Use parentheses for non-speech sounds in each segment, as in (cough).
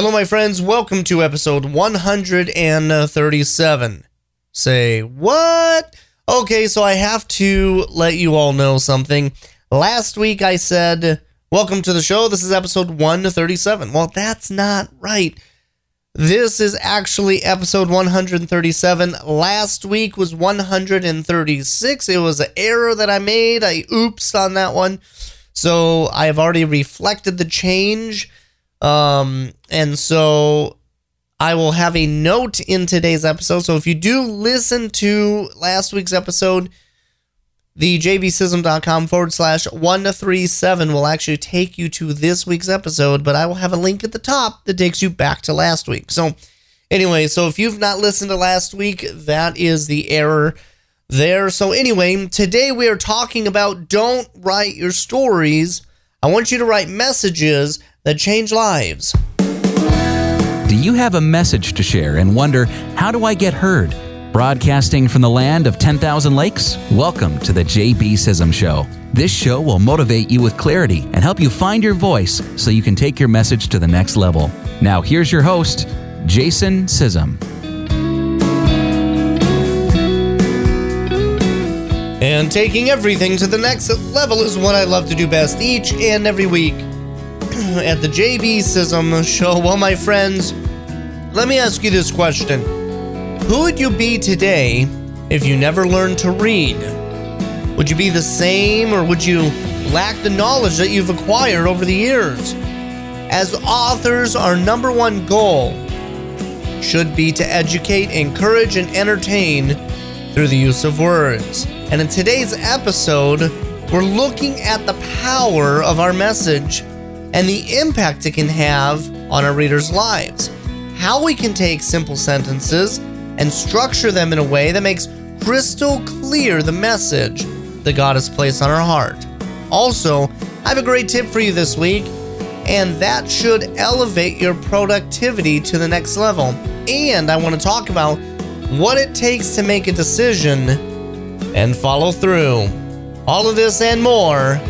Hello, my friends. Welcome to episode 137. Say, what? Okay, so I have to let you all know something. Last week I said, Welcome to the show. This is episode 137. Well, that's not right. This is actually episode 137. Last week was 136. It was an error that I made. I oops on that one. So I have already reflected the change. Um, and so I will have a note in today's episode. So if you do listen to last week's episode, the jbsism.com forward slash 137 will actually take you to this week's episode, but I will have a link at the top that takes you back to last week. So, anyway, so if you've not listened to last week, that is the error there. So, anyway, today we are talking about don't write your stories. I want you to write messages that change lives. Do you have a message to share and wonder, how do I get heard? Broadcasting from the land of 10,000 lakes, welcome to the JB Sism Show. This show will motivate you with clarity and help you find your voice so you can take your message to the next level. Now, here's your host, Jason Sism. And taking everything to the next level is what I love to do best each and every week at the JB Sism Show. Well, my friends, let me ask you this question Who would you be today if you never learned to read? Would you be the same or would you lack the knowledge that you've acquired over the years? As authors, our number one goal should be to educate, encourage, and entertain through the use of words. And in today's episode, we're looking at the power of our message and the impact it can have on our readers' lives. How we can take simple sentences and structure them in a way that makes crystal clear the message that God has placed on our heart. Also, I have a great tip for you this week, and that should elevate your productivity to the next level. And I want to talk about what it takes to make a decision and follow through. All of this and more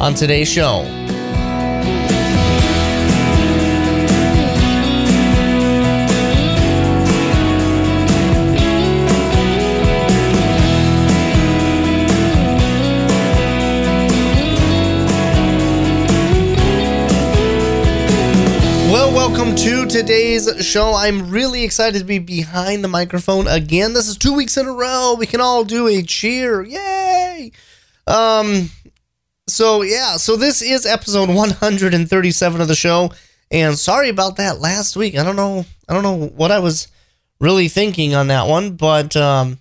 on today's show. Today's show. I'm really excited to be behind the microphone again. This is two weeks in a row. We can all do a cheer. Yay! Um, so yeah, so this is episode 137 of the show. And sorry about that last week. I don't know. I don't know what I was really thinking on that one, but um,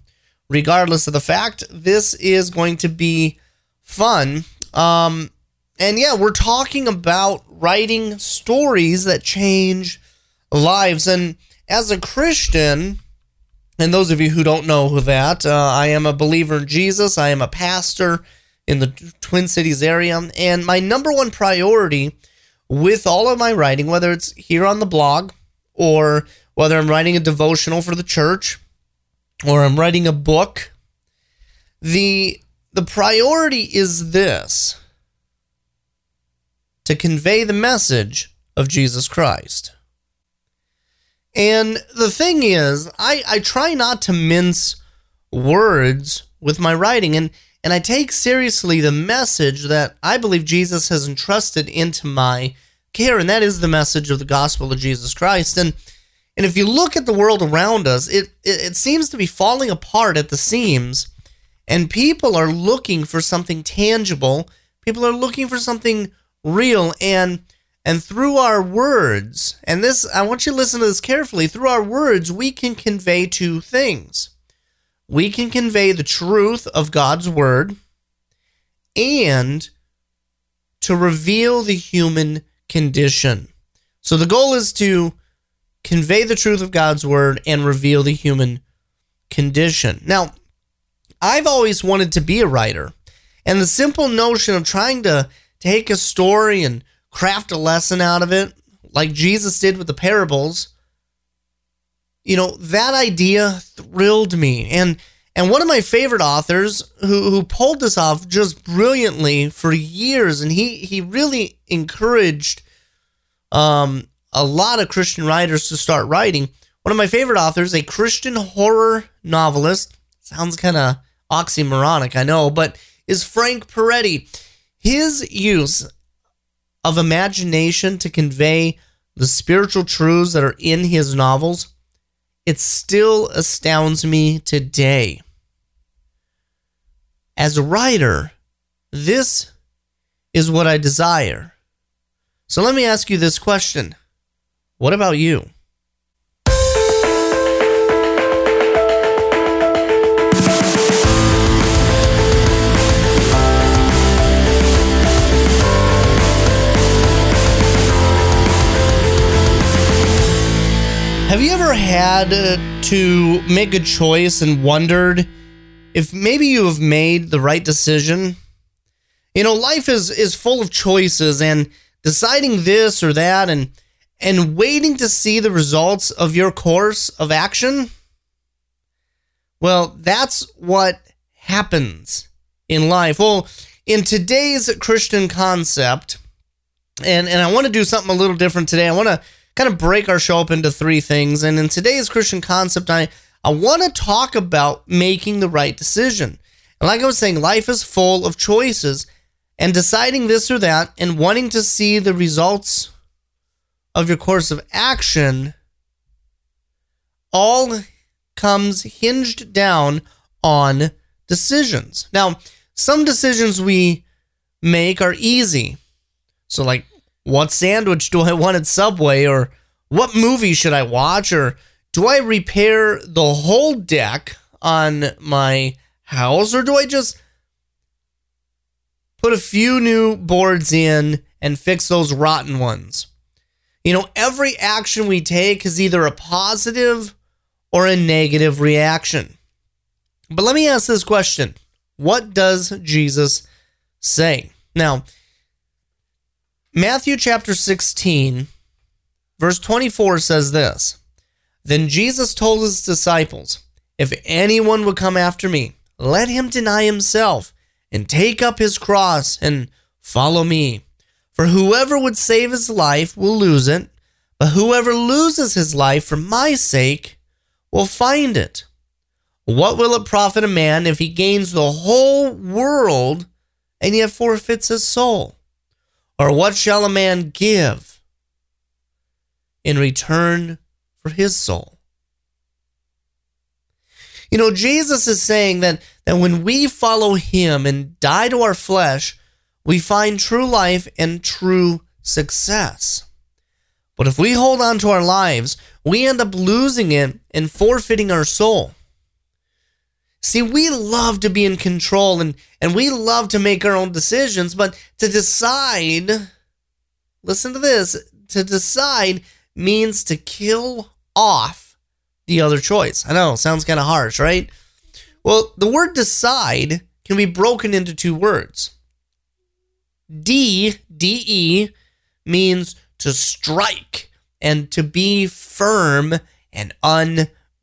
regardless of the fact, this is going to be fun. Um, and yeah, we're talking about writing stories that change lives. And as a Christian, and those of you who don't know that, uh, I am a believer in Jesus. I am a pastor in the Twin Cities area. And my number one priority with all of my writing, whether it's here on the blog or whether I'm writing a devotional for the church or I'm writing a book, the the priority is this to convey the message of Jesus Christ. And the thing is, I, I try not to mince words with my writing and, and I take seriously the message that I believe Jesus has entrusted into my care, and that is the message of the gospel of Jesus Christ. And and if you look at the world around us, it, it, it seems to be falling apart at the seams, and people are looking for something tangible. People are looking for something real and and through our words and this i want you to listen to this carefully through our words we can convey two things. We can convey the truth of god's word and to reveal the human condition. So the goal is to convey the truth of god's word and reveal the human condition. Now i've always wanted to be a writer and the simple notion of trying to take a story and craft a lesson out of it, like Jesus did with the parables, you know, that idea thrilled me. And and one of my favorite authors who, who pulled this off just brilliantly for years, and he he really encouraged um, a lot of Christian writers to start writing. One of my favorite authors, a Christian horror novelist, sounds kind of oxymoronic, I know, but is Frank Peretti. His use of imagination to convey the spiritual truths that are in his novels, it still astounds me today. As a writer, this is what I desire. So let me ask you this question What about you? Have you ever had uh, to make a choice and wondered if maybe you have made the right decision? You know, life is is full of choices and deciding this or that and and waiting to see the results of your course of action. Well, that's what happens in life. Well, in today's Christian concept, and and I want to do something a little different today. I want to kind of break our show up into three things. And in today's Christian concept, I, I want to talk about making the right decision. And like I was saying, life is full of choices and deciding this or that and wanting to see the results of your course of action all comes hinged down on decisions. Now, some decisions we make are easy. So, like what sandwich do I want at Subway? Or what movie should I watch? Or do I repair the whole deck on my house? Or do I just put a few new boards in and fix those rotten ones? You know, every action we take is either a positive or a negative reaction. But let me ask this question What does Jesus say? Now, Matthew chapter 16, verse 24 says this Then Jesus told his disciples, If anyone would come after me, let him deny himself and take up his cross and follow me. For whoever would save his life will lose it, but whoever loses his life for my sake will find it. What will it profit a man if he gains the whole world and yet forfeits his soul? Or what shall a man give in return for his soul? You know, Jesus is saying that, that when we follow him and die to our flesh, we find true life and true success. But if we hold on to our lives, we end up losing it and forfeiting our soul. See, we love to be in control and, and we love to make our own decisions, but to decide, listen to this, to decide means to kill off the other choice. I know, sounds kind of harsh, right? Well, the word decide can be broken into two words. D, D E, means to strike and to be firm and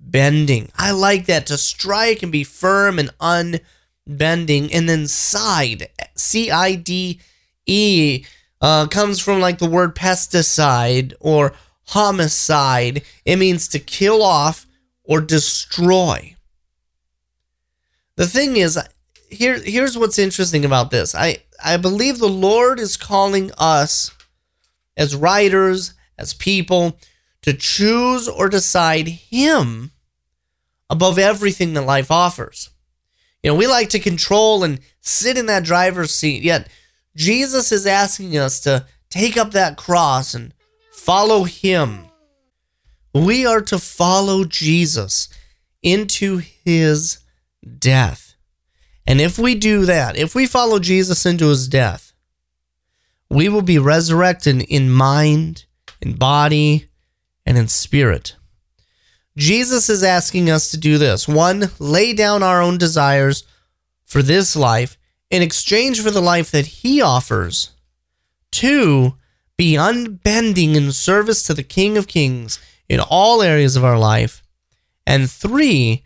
bending. I like that to strike and be firm and unbending. And then side, C I D E, uh, comes from like the word pesticide or homicide. It means to kill off or destroy. The thing is, here here's what's interesting about this. I I believe the Lord is calling us as writers, as people, to choose or decide Him above everything that life offers. You know, we like to control and sit in that driver's seat, yet Jesus is asking us to take up that cross and follow Him. We are to follow Jesus into His death. And if we do that, if we follow Jesus into His death, we will be resurrected in mind, in body, and in spirit. Jesus is asking us to do this one, lay down our own desires for this life in exchange for the life that He offers. Two, be unbending in service to the King of Kings in all areas of our life. And three,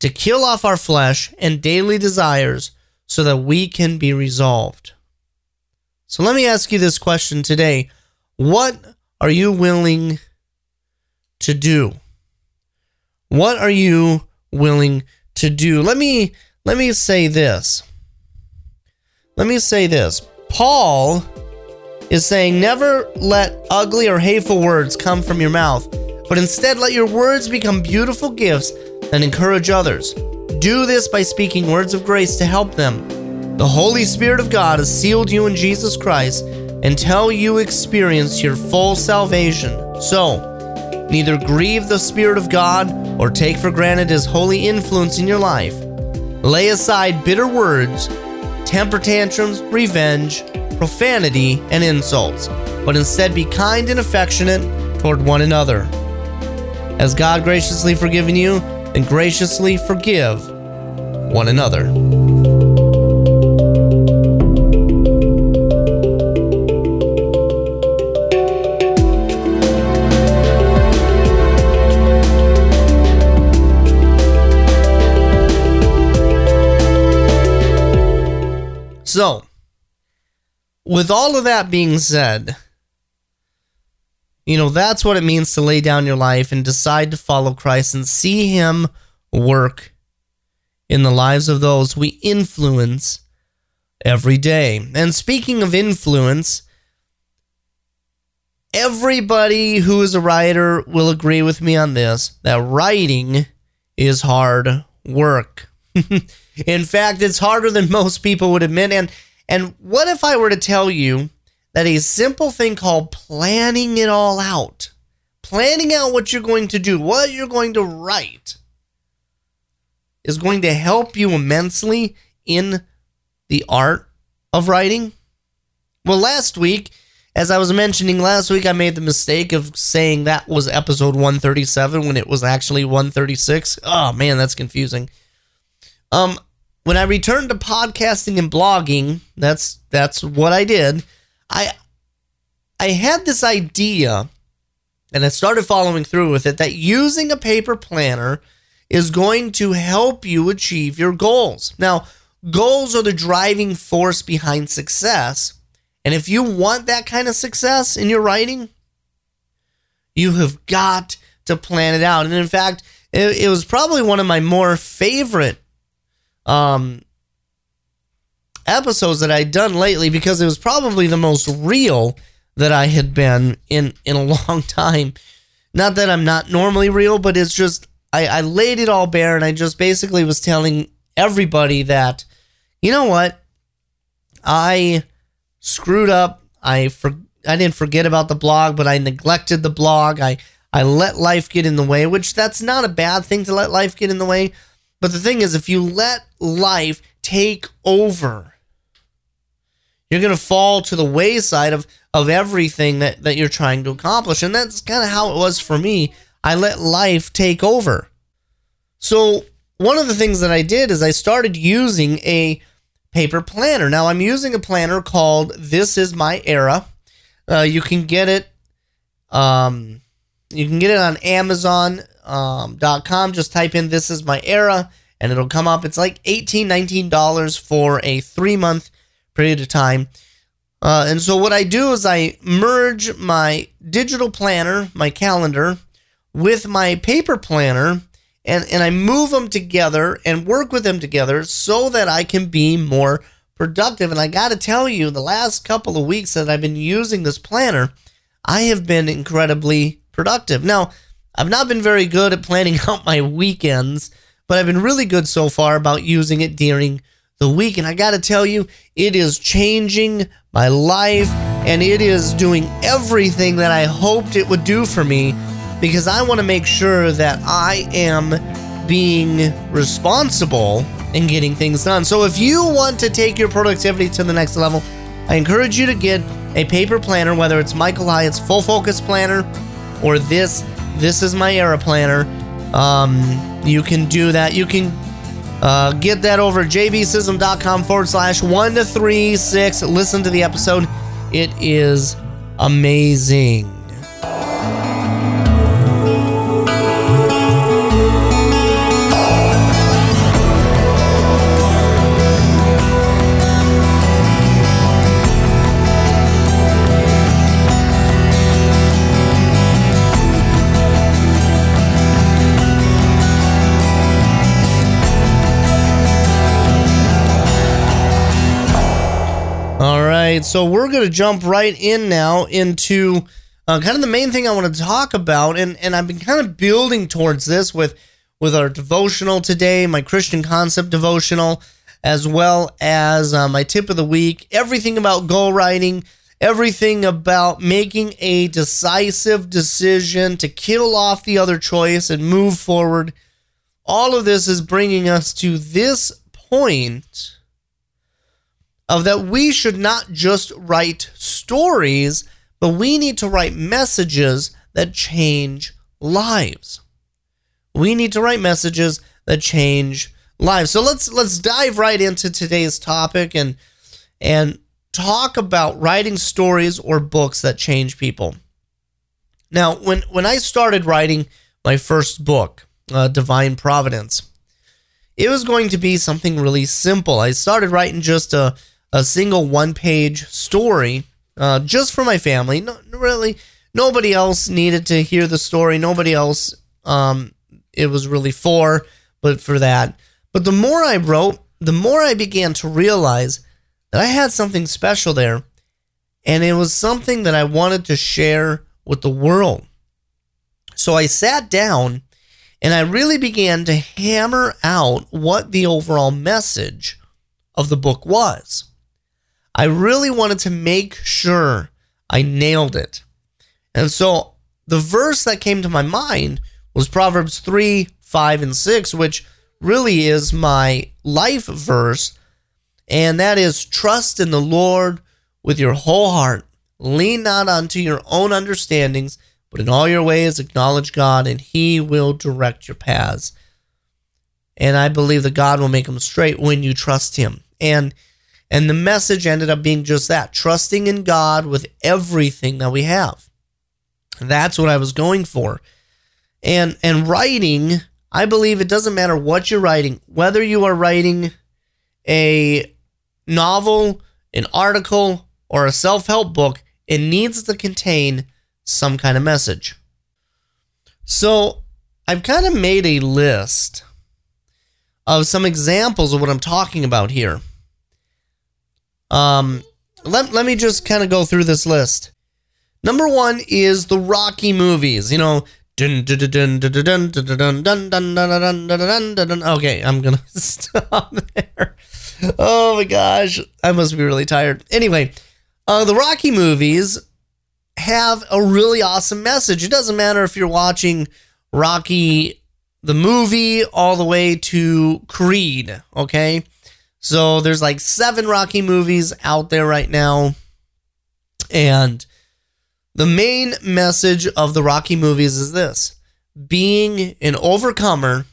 to kill off our flesh and daily desires so that we can be resolved. So let me ask you this question today What are you willing to do? What are you willing to do? Let me let me say this. Let me say this. Paul is saying never let ugly or hateful words come from your mouth, but instead let your words become beautiful gifts and encourage others. Do this by speaking words of grace to help them. The Holy Spirit of God has sealed you in Jesus Christ until you experience your full salvation. So, neither grieve the Spirit of God or take for granted His holy influence in your life. Lay aside bitter words, temper tantrums, revenge, profanity, and insults, but instead be kind and affectionate toward one another. As God graciously forgiven you, then graciously forgive one another. So, with all of that being said, you know, that's what it means to lay down your life and decide to follow Christ and see Him work in the lives of those we influence every day. And speaking of influence, everybody who is a writer will agree with me on this that writing is hard work. (laughs) in fact, it's harder than (laughs) most people would admit. And and what if I were to tell you that a simple thing called planning it all out, planning out what you're going to do, what you're going to write, is going to help you immensely in the art of writing? Well, last week, as I was mentioning last week, I made the mistake of saying that was episode 137 when it was actually 136. Oh man, that's confusing. Um, when I returned to podcasting and blogging, that's that's what I did. I I had this idea and I started following through with it that using a paper planner is going to help you achieve your goals. Now, goals are the driving force behind success. And if you want that kind of success in your writing, you have got to plan it out. And in fact, it, it was probably one of my more favorite um, episodes that I'd done lately because it was probably the most real that I had been in in a (laughs) long time. Not that I'm not normally real, but it's just I, I laid it all bare and I just basically was telling everybody that, you know what, I screwed up. I for I didn't forget about the blog, but I neglected the blog. I I let life get in the way, which that's not a bad thing to let life get in the way. But the thing is, if you let life take over, you're going to fall to the wayside of, of everything that, that you're trying to accomplish. And that's kind of how it was for me. I let life take over. So, one of the things that I did is I started using a paper planner. Now, I'm using a planner called This Is My Era. Uh, you can get it. Um, you can get it on Amazon um, .com. Just type in "This is my era" and it'll come up. It's like $18, $19 for a three month period of time. Uh, and so what I do is I merge my digital planner, my calendar, with my paper planner, and, and I move them together and work with them together so that I can be more productive. And I got to tell you, the last couple of weeks that I've been using this planner, I have been incredibly productive. Now, I've not been very good at planning (laughs) out my weekends, but I've been really good so far about using it during the week. And I got to tell you, it is changing my life and it is doing everything that I hoped it would do for me because I want to make sure that I am being responsible in getting things done. So if you want to take your productivity to the next level, I encourage you to get a paper planner, whether it's Michael Hyatt's Full Focus Planner or this This Is My Era Planner. Um, you can do that. You can uh, get that over jbsism.com forward slash one to three six. Listen to the episode. It is amazing. So we're going to jump right in now into uh, kind of the main thing I want to talk about, and and I've been kind of building towards this with with our devotional today, my Christian concept devotional, as well as uh, my tip of the week. Everything about goal writing, everything about making a decisive decision to kill off the other choice and move forward. All of this is bringing us to this point of that we should not just write stories but we need to write messages that change lives. We need to write messages that change lives. So let's let's dive right into today's topic and and talk about writing stories or books that change people. Now, when when I started writing my first book, uh, Divine Providence, it was going to be something really simple. I started writing just a a single one page story uh, just for my family. No, really, nobody else needed to hear the story. Nobody else um, it was really for, but for that. But the more I wrote, the more I began to realize that I had something special there, and it was something that I wanted to share with the world. So I sat down and I really began to hammer out what the overall message of the book was. I really wanted to make sure I nailed it. And so the verse that came to my mind was Proverbs 3, 5, and 6, which really is my life verse. And that is trust in the Lord with your whole heart. Lean not unto your own understandings, but in all your ways acknowledge God, and He will direct your paths. And I believe that God will make them straight when you trust Him. And and the message ended up being just that trusting in God with everything that we have. That's what I was going for. And and writing, I believe it doesn't matter what you're writing, whether you are writing a novel, an article, or a self-help book, it needs to contain some kind of message. So, I've kind of made a list of some examples of what I'm talking about here. Um, let, let me just kind of go through this list. Number one is the Rocky movies. You know, okay, I'm gonna stop there. Oh my gosh, I must be really tired. Anyway, uh, the Rocky movies have a really awesome message. It doesn't matter if you're watching Rocky the movie all the way to Creed, okay? So there's like seven Rocky movies out there right now. And the main message of the Rocky movies is this being an overcomer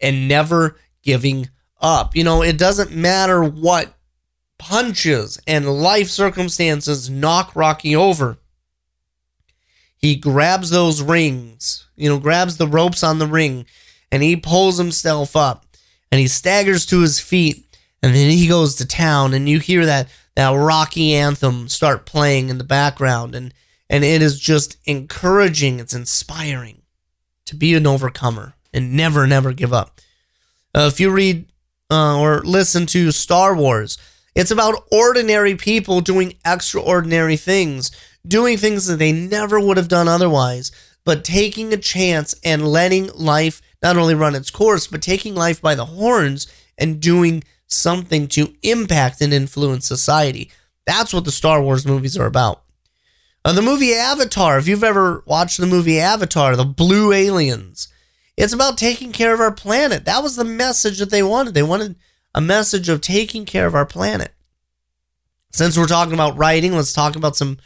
and never giving up. You know, it doesn't matter what punches and life circumstances knock Rocky over. He grabs those rings, you know, grabs the ropes on the ring, and he pulls himself up and he staggers to his feet and then he goes to town and you hear that that rocky anthem start playing in the background and and it is just encouraging it's inspiring to be an overcomer and never never give up. Uh, if you read uh, or listen to star wars it's about ordinary people doing extraordinary things doing things that they never would have done otherwise but taking a chance and letting life not only run its course but taking life by the horns and doing something to impact and influence society. That's what the Star Wars movies are about. Uh, the movie Avatar, if you've ever watched the movie Avatar, the blue aliens, it's about taking care of our planet. That was the message that they wanted. They wanted a message of taking care of our planet. Since we're talking about writing, let's talk about some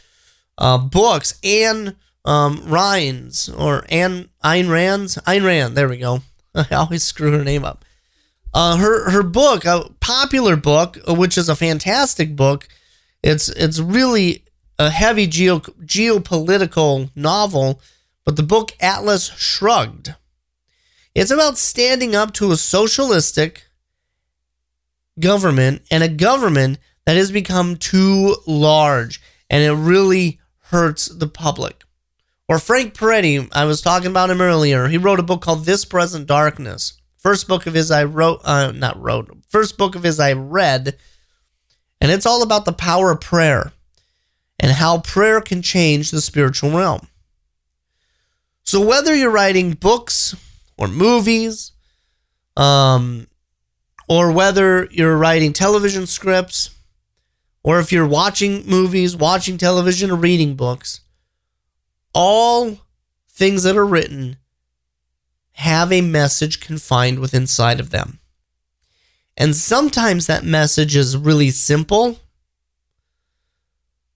uh, books. Anne um, Rines or Anne Ayn Rand's Ayn Rand. There we go. (laughs) I always screw her name up. Uh, her her book, a popular book, which is a fantastic book. It's it's really a heavy geo, geopolitical novel, but the book Atlas Shrugged. It's about standing up to a socialistic government and a government that has become too large and it really hurts the public. Or Frank Peretti, I was talking about him earlier. He wrote a book called This Present Darkness. First book of his I wrote, uh, not wrote, first book of his I read, and it's all about the power of prayer. and how prayer can change the spiritual realm. So, whether you're writing books or movies, um, or whether you're writing television scripts, or if you're watching movies, watching television, or reading books, all things that are written have a message confined within inside of them. And sometimes that message is really simple,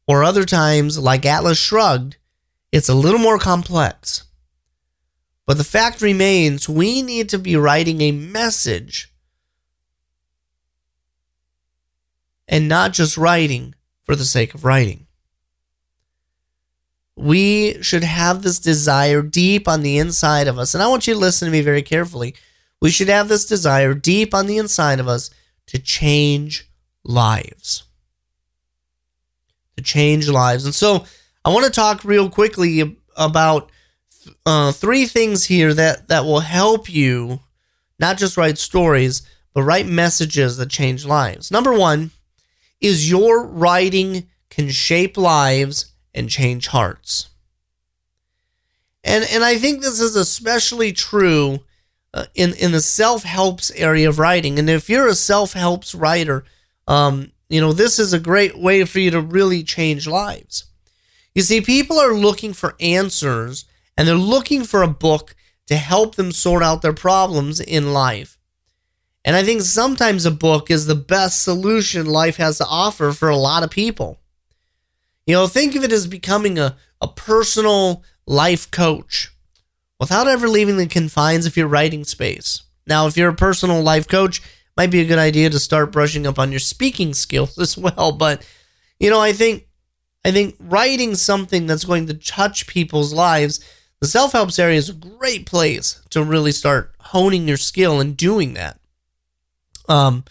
or other times, like Atlas Shrugged, it's a little more complex. But the fact remains, we need to be writing a message and not just writing for the sake of writing. We should have this desire deep on the inside of us. And I want you to listen to me very carefully. We should have this desire deep on the inside of us to change lives. To change lives. And so I want to talk real quickly about uh, three things here that, that will help you not just write stories, but write messages that change lives. Number one is your writing can shape lives and change hearts. And, and I think this is especially true uh, in in the self helps area of writing. And if you're a self helps writer, um, you know this is a great way for you to really change lives. You see, people are looking for answers, and they're looking for a book to help them sort out their problems in life. And I think sometimes a book is the best solution life has to offer for a lot of people. You know, think of it as becoming a, a personal life coach without ever leaving the confines of your writing space. Now, if you're a personal life coach, might be a good idea to start brushing up on your speaking skills (laughs) as well, but you know, I think I think writing something that's going to touch people's lives, the self-help area is a great place to really start honing your skill and doing that. Um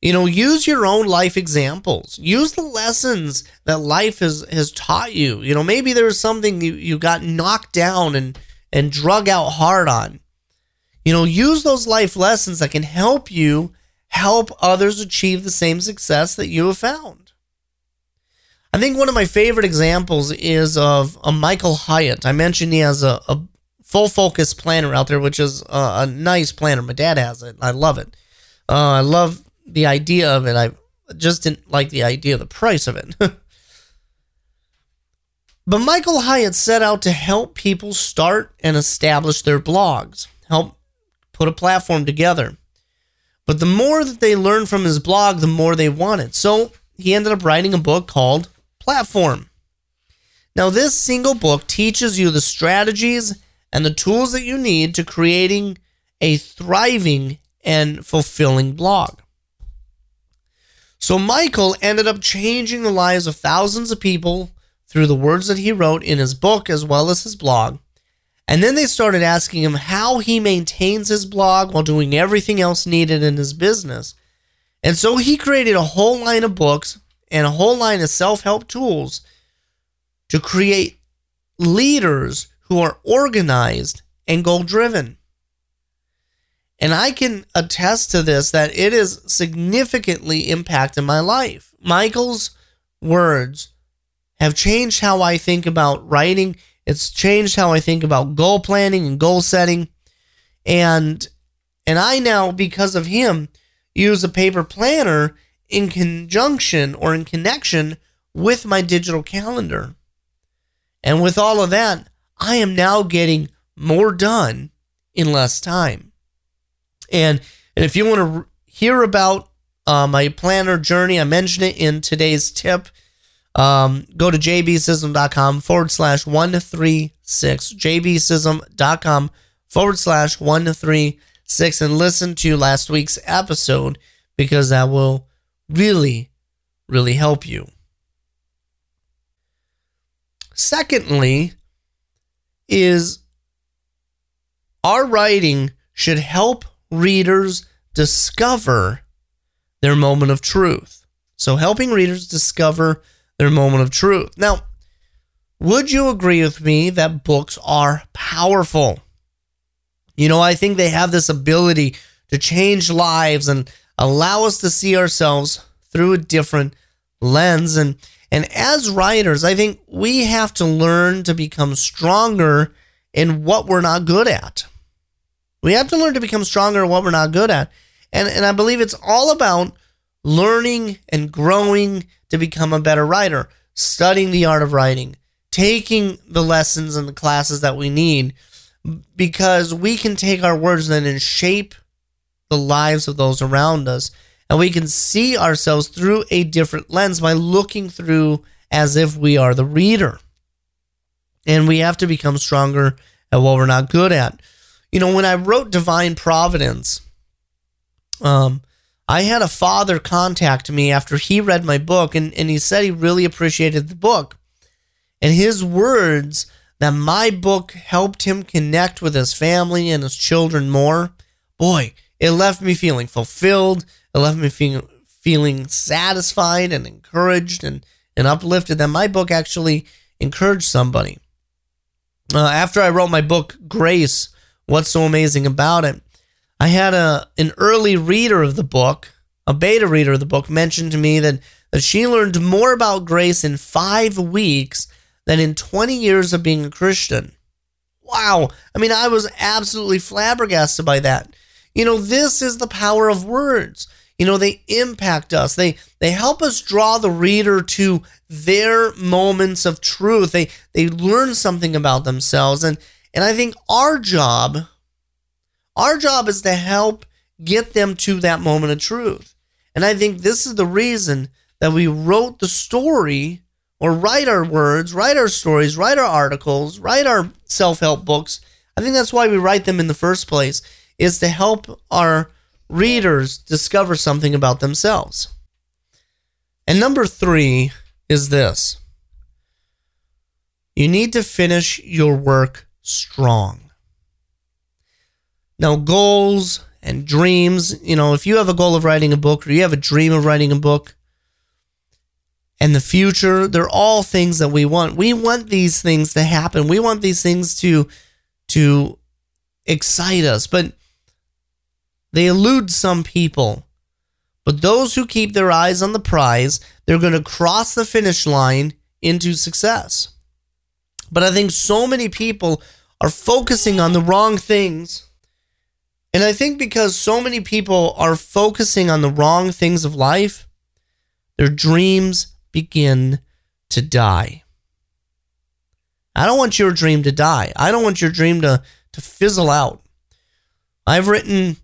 you know, use your own life examples. Use the lessons that life has, has taught you. You know, maybe there's something you, you got knocked down and, and drug out hard on. You know, use those life lessons that can help you help others achieve the same success that you have found. I think one of my favorite examples is of a Michael Hyatt. I mentioned he has a, a full focus planner out there, which is a, a nice planner. My dad has it. I love it. Uh, I love the idea of it. I just didn't like the idea of the price of it. (laughs) but Michael Hyatt set out to help people start and establish their blogs, help put a platform together. But the more that they learned from his blog, the more they wanted. So he ended up writing a book called Platform. Now, this single book teaches you the strategies and the tools that you need to creating a thriving and fulfilling blog. So Michael ended up changing the lives of thousands of people through the words that he wrote in his book as well as his blog. And then they started asking him how he maintains his blog while doing everything else needed in his business. And so he created a whole line of books and a whole line of self help tools to create leaders who are organized and goal driven. And I can attest to this that it has significantly impacted my life. Michael's words have changed how I think about writing. It's changed how I think about goal planning and goal setting. And and I now because of him use a paper planner in conjunction or in connection with my digital calendar. And with all of that, I am now getting more done in less time. And and if you want to hear about uh, my planner journey, I mentioned it in today's tip. Um, go to jbsism.com forward slash 136, jbsism.com forward slash 136, and listen to last week's episode because that will really, really help you. Secondly, is our writing should help readers discover their moment of truth. So, helping readers discover their moment of truth. Now, would you agree with me that books are powerful? You know, I think they have this ability to change lives and allow us to see ourselves through a different lens. And, And as writers, I think we have to learn to become stronger in what we're not good at. We have to learn to become stronger in what we're not good at. And, and I believe it's all about learning and growing to become a better writer, studying the art of writing, taking the lessons and the classes that we need, because we can take our words then and shape the lives of those around us. And we can see ourselves through a different lens by looking through as if we are the reader. And we have to become stronger at what we're not good at. You know, when I wrote Divine Providence, um, I had a father contact me after he read my book, and, and he said he really appreciated the book. And his words that my book helped him connect with his family and his children more, boy, it left me feeling fulfilled. It left me feeling, feeling satisfied and encouraged and, and uplifted that my book actually encouraged somebody. Uh, after I wrote my book, Grace, What's So Amazing About It? I had a an early reader of the book, a beta reader of the book, mentioned to me that, that she learned more about grace in five weeks than in 20 years of being a Christian. Wow. I mean, I was absolutely flabbergasted by that. You know, this is the power of words. You know, they impact us. They they help us draw the reader to their moments of truth. They they learn something about themselves. And and I think our job our job is to help get them to that moment of truth. And I think this is the reason that we wrote the story or write our words, write our stories, write our articles, write our self help books. I think that's why we write them in the first place, is to help our readers discover something about themselves. And number three is this you need to finish your work strong. Now, goals and dreams, you know, if you have a goal of writing a book or you have a dream of writing a book and the future, they're all things that we want. We want these things to happen. We want these things to to excite us, but they elude some people. But those who keep their eyes on the prize, they're going to cross the finish line into success. But I think so many people are focusing on the wrong things and I think because so many people are focusing on the wrong things of life, their dreams begin to die. I don't want your dream to die. I don't want your dream to, to fizzle out. I've written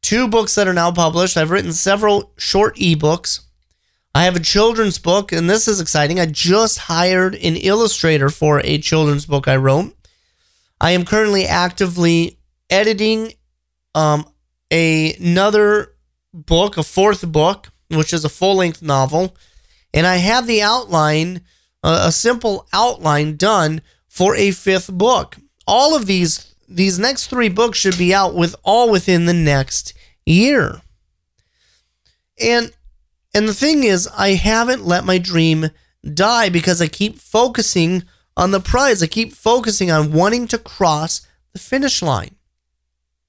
two books that are now published. I've written several short ebooks. I have a children's book, and this is exciting. I just hired an illustrator for a children's book I wrote. I am currently actively editing um, a, another book, a fourth book, which is a full length novel, and I have the outline, uh, a simple outline done for a fifth book. All of these these next three books should be out with all within the next year. And and the thing is, I haven't let my dream die because I keep focusing on the prize. I keep focusing on wanting to cross the finish line.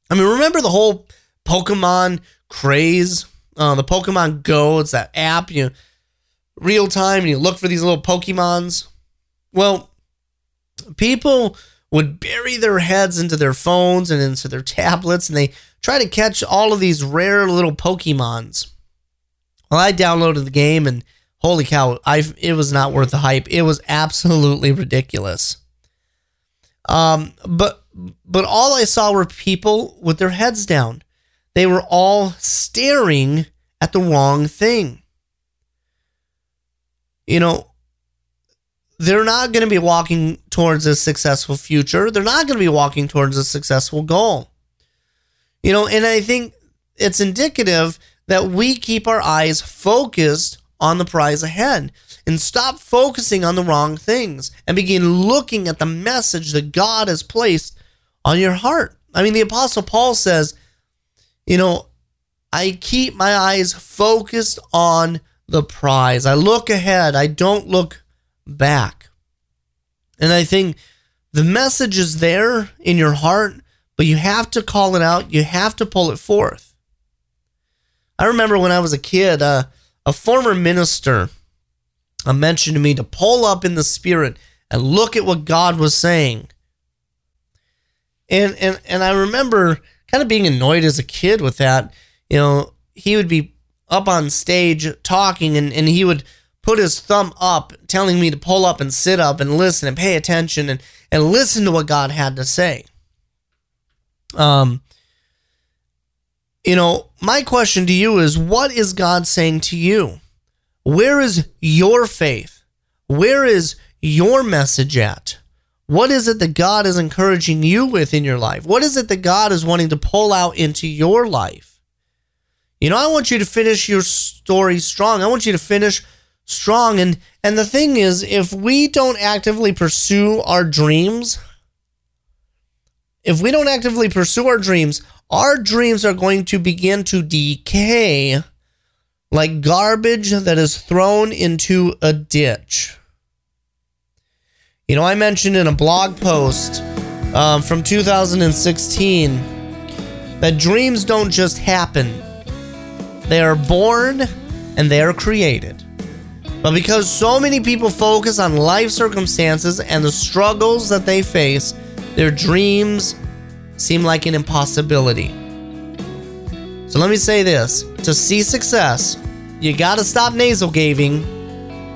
I mean, remember the whole Pokemon craze? Uh, the Pokemon Go, it's that app, you know, real time, and you look for these little Pokemons. Well, people would bury their heads into their phones and into their tablets, and they try to catch all of these rare little Pokemons. Well, I downloaded the game, and holy cow, I it was not worth the hype. It was absolutely ridiculous. Um, but but all I saw were people with their heads down. They were all staring at the wrong thing. You know, they're not going to be walking towards a successful future. They're not going to be walking towards a successful goal. You know, and I think it's indicative that we keep our eyes focused on the prize ahead and stop focusing on the wrong things and begin looking at the message that God has placed on your heart. I mean, the Apostle Paul says, you know, I keep my eyes focused on the prize. I look ahead, I don't look back. And I think the message is there in your heart, but you have to call it out, you have to pull it forth. I remember when I was a kid, uh, a former minister a mention to me to pull up in the spirit and look at what God was saying. And and and I remember kind of being annoyed as a kid with that. You know, he would be up on stage talking and, and he would put his thumb up, telling me to pull up and sit up and listen and pay attention and, and listen to what God had to say. Um, you know, my question to you is what is God saying to you? Where is your faith? Where is your message at? What is it that God is encouraging you with in your life? What is it that God is wanting to pull out into your life? You know, I want you to finish your story strong. I want you to finish strong and and the thing is if we don't actively pursue our dreams, if we don't actively pursue our dreams, our dreams are going to begin to decay like garbage that is thrown into a ditch. You know, I mentioned in a blog post um, from 2016 that dreams don't just happen, they are born and they are created. But because so many people focus on life circumstances and the struggles that they face, their dreams seem like an impossibility. So let me say this to see success, you got to stop nasal gazing,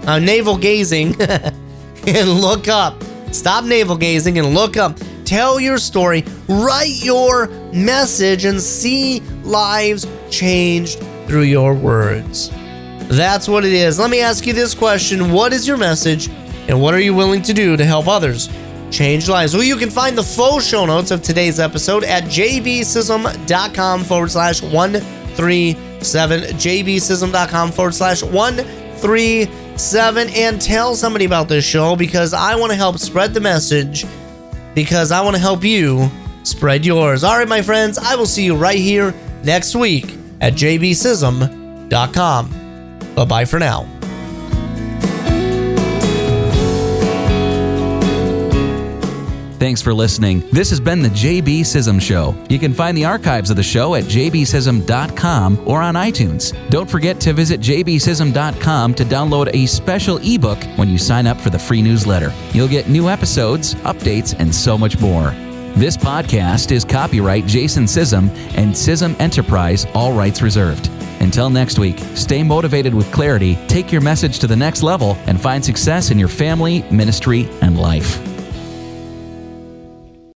uh, navel gazing, (laughs) and look up. Stop navel gazing and look up. Tell your story, write your message, and see lives changed through your words. That's what it is. Let me ask you this question What is your message, and what are you willing to do to help others change lives? Well, you can find the full show notes of today's episode at jbsism.com forward slash 137. jbsism.com forward slash 137. And tell somebody about this show because I want to help spread the message because I want to help you spread yours. All right, my friends, I will see you right here next week at jbsism.com. Bye bye for now. Thanks for listening. This has been the JB Sism Show. You can find the archives of the show at jbsism.com or on iTunes. Don't forget to visit jbsism.com to download a special ebook when you sign up for the free newsletter. You'll get new episodes, updates, and so much more. This podcast is copyright Jason Sism and Sism Enterprise, all rights reserved. Until next week, stay motivated with clarity, take your message to the next level, and find success in your family, ministry, and life.